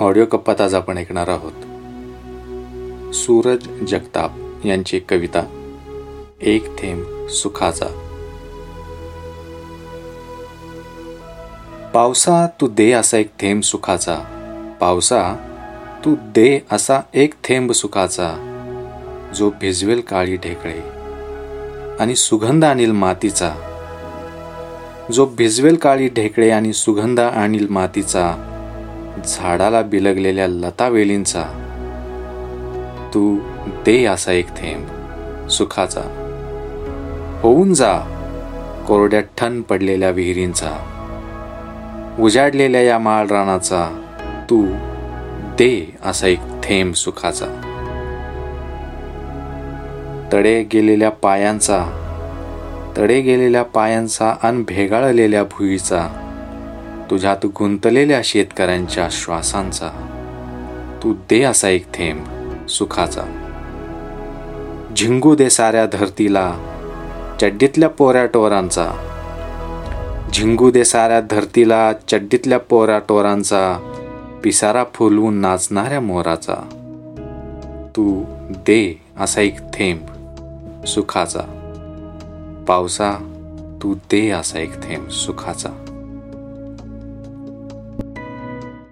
Audio कप्पात आज आपण ऐकणार आहोत. सूरज जगताप यांची कविता एक थेंब सुखाचा. पावसा तू दे असा एक थेंब सुखाचा. पावसा तू दे असा एक थेंब सुखाचा. जो भिजवेल काळी ढेकळे आणि सुगंध आणील मातीचा. जो भिजवेल काळी ढेकळे आणि सुगंध आणील मातीचा. झाडाला बिलगलेल्या लतावेलींचा तू दे असा एक थेंब सुखाचा. होऊन जा कोरड्या ठण पडलेल्या विहिरींचा. उजाडलेल्या या माळरानाचा तू दे असा एक थेंब सुखाचा. तडे गेलेल्या पायांचा तडे गेलेल्या पायांचा अन भेगाळलेल्या भुईचा. तुझ्यात गुंतलेल्या शेतकऱ्यांच्या श्वासांचा तू दे असा एक थेंब सुखाचा. झिंगू दे साऱ्या धरतीला चड्डीतल्या पोऱ्या टोरांचा. झिंगू दे साऱ्या धरतीला चड्डीतल्या पोऱ्या टोरांचा पिसारा फुलवून नाचणाऱ्या मोराचा. तू दे असा एक थेंब सुखाचा. पावसा तू दे असा एक थेंब सुखाचा.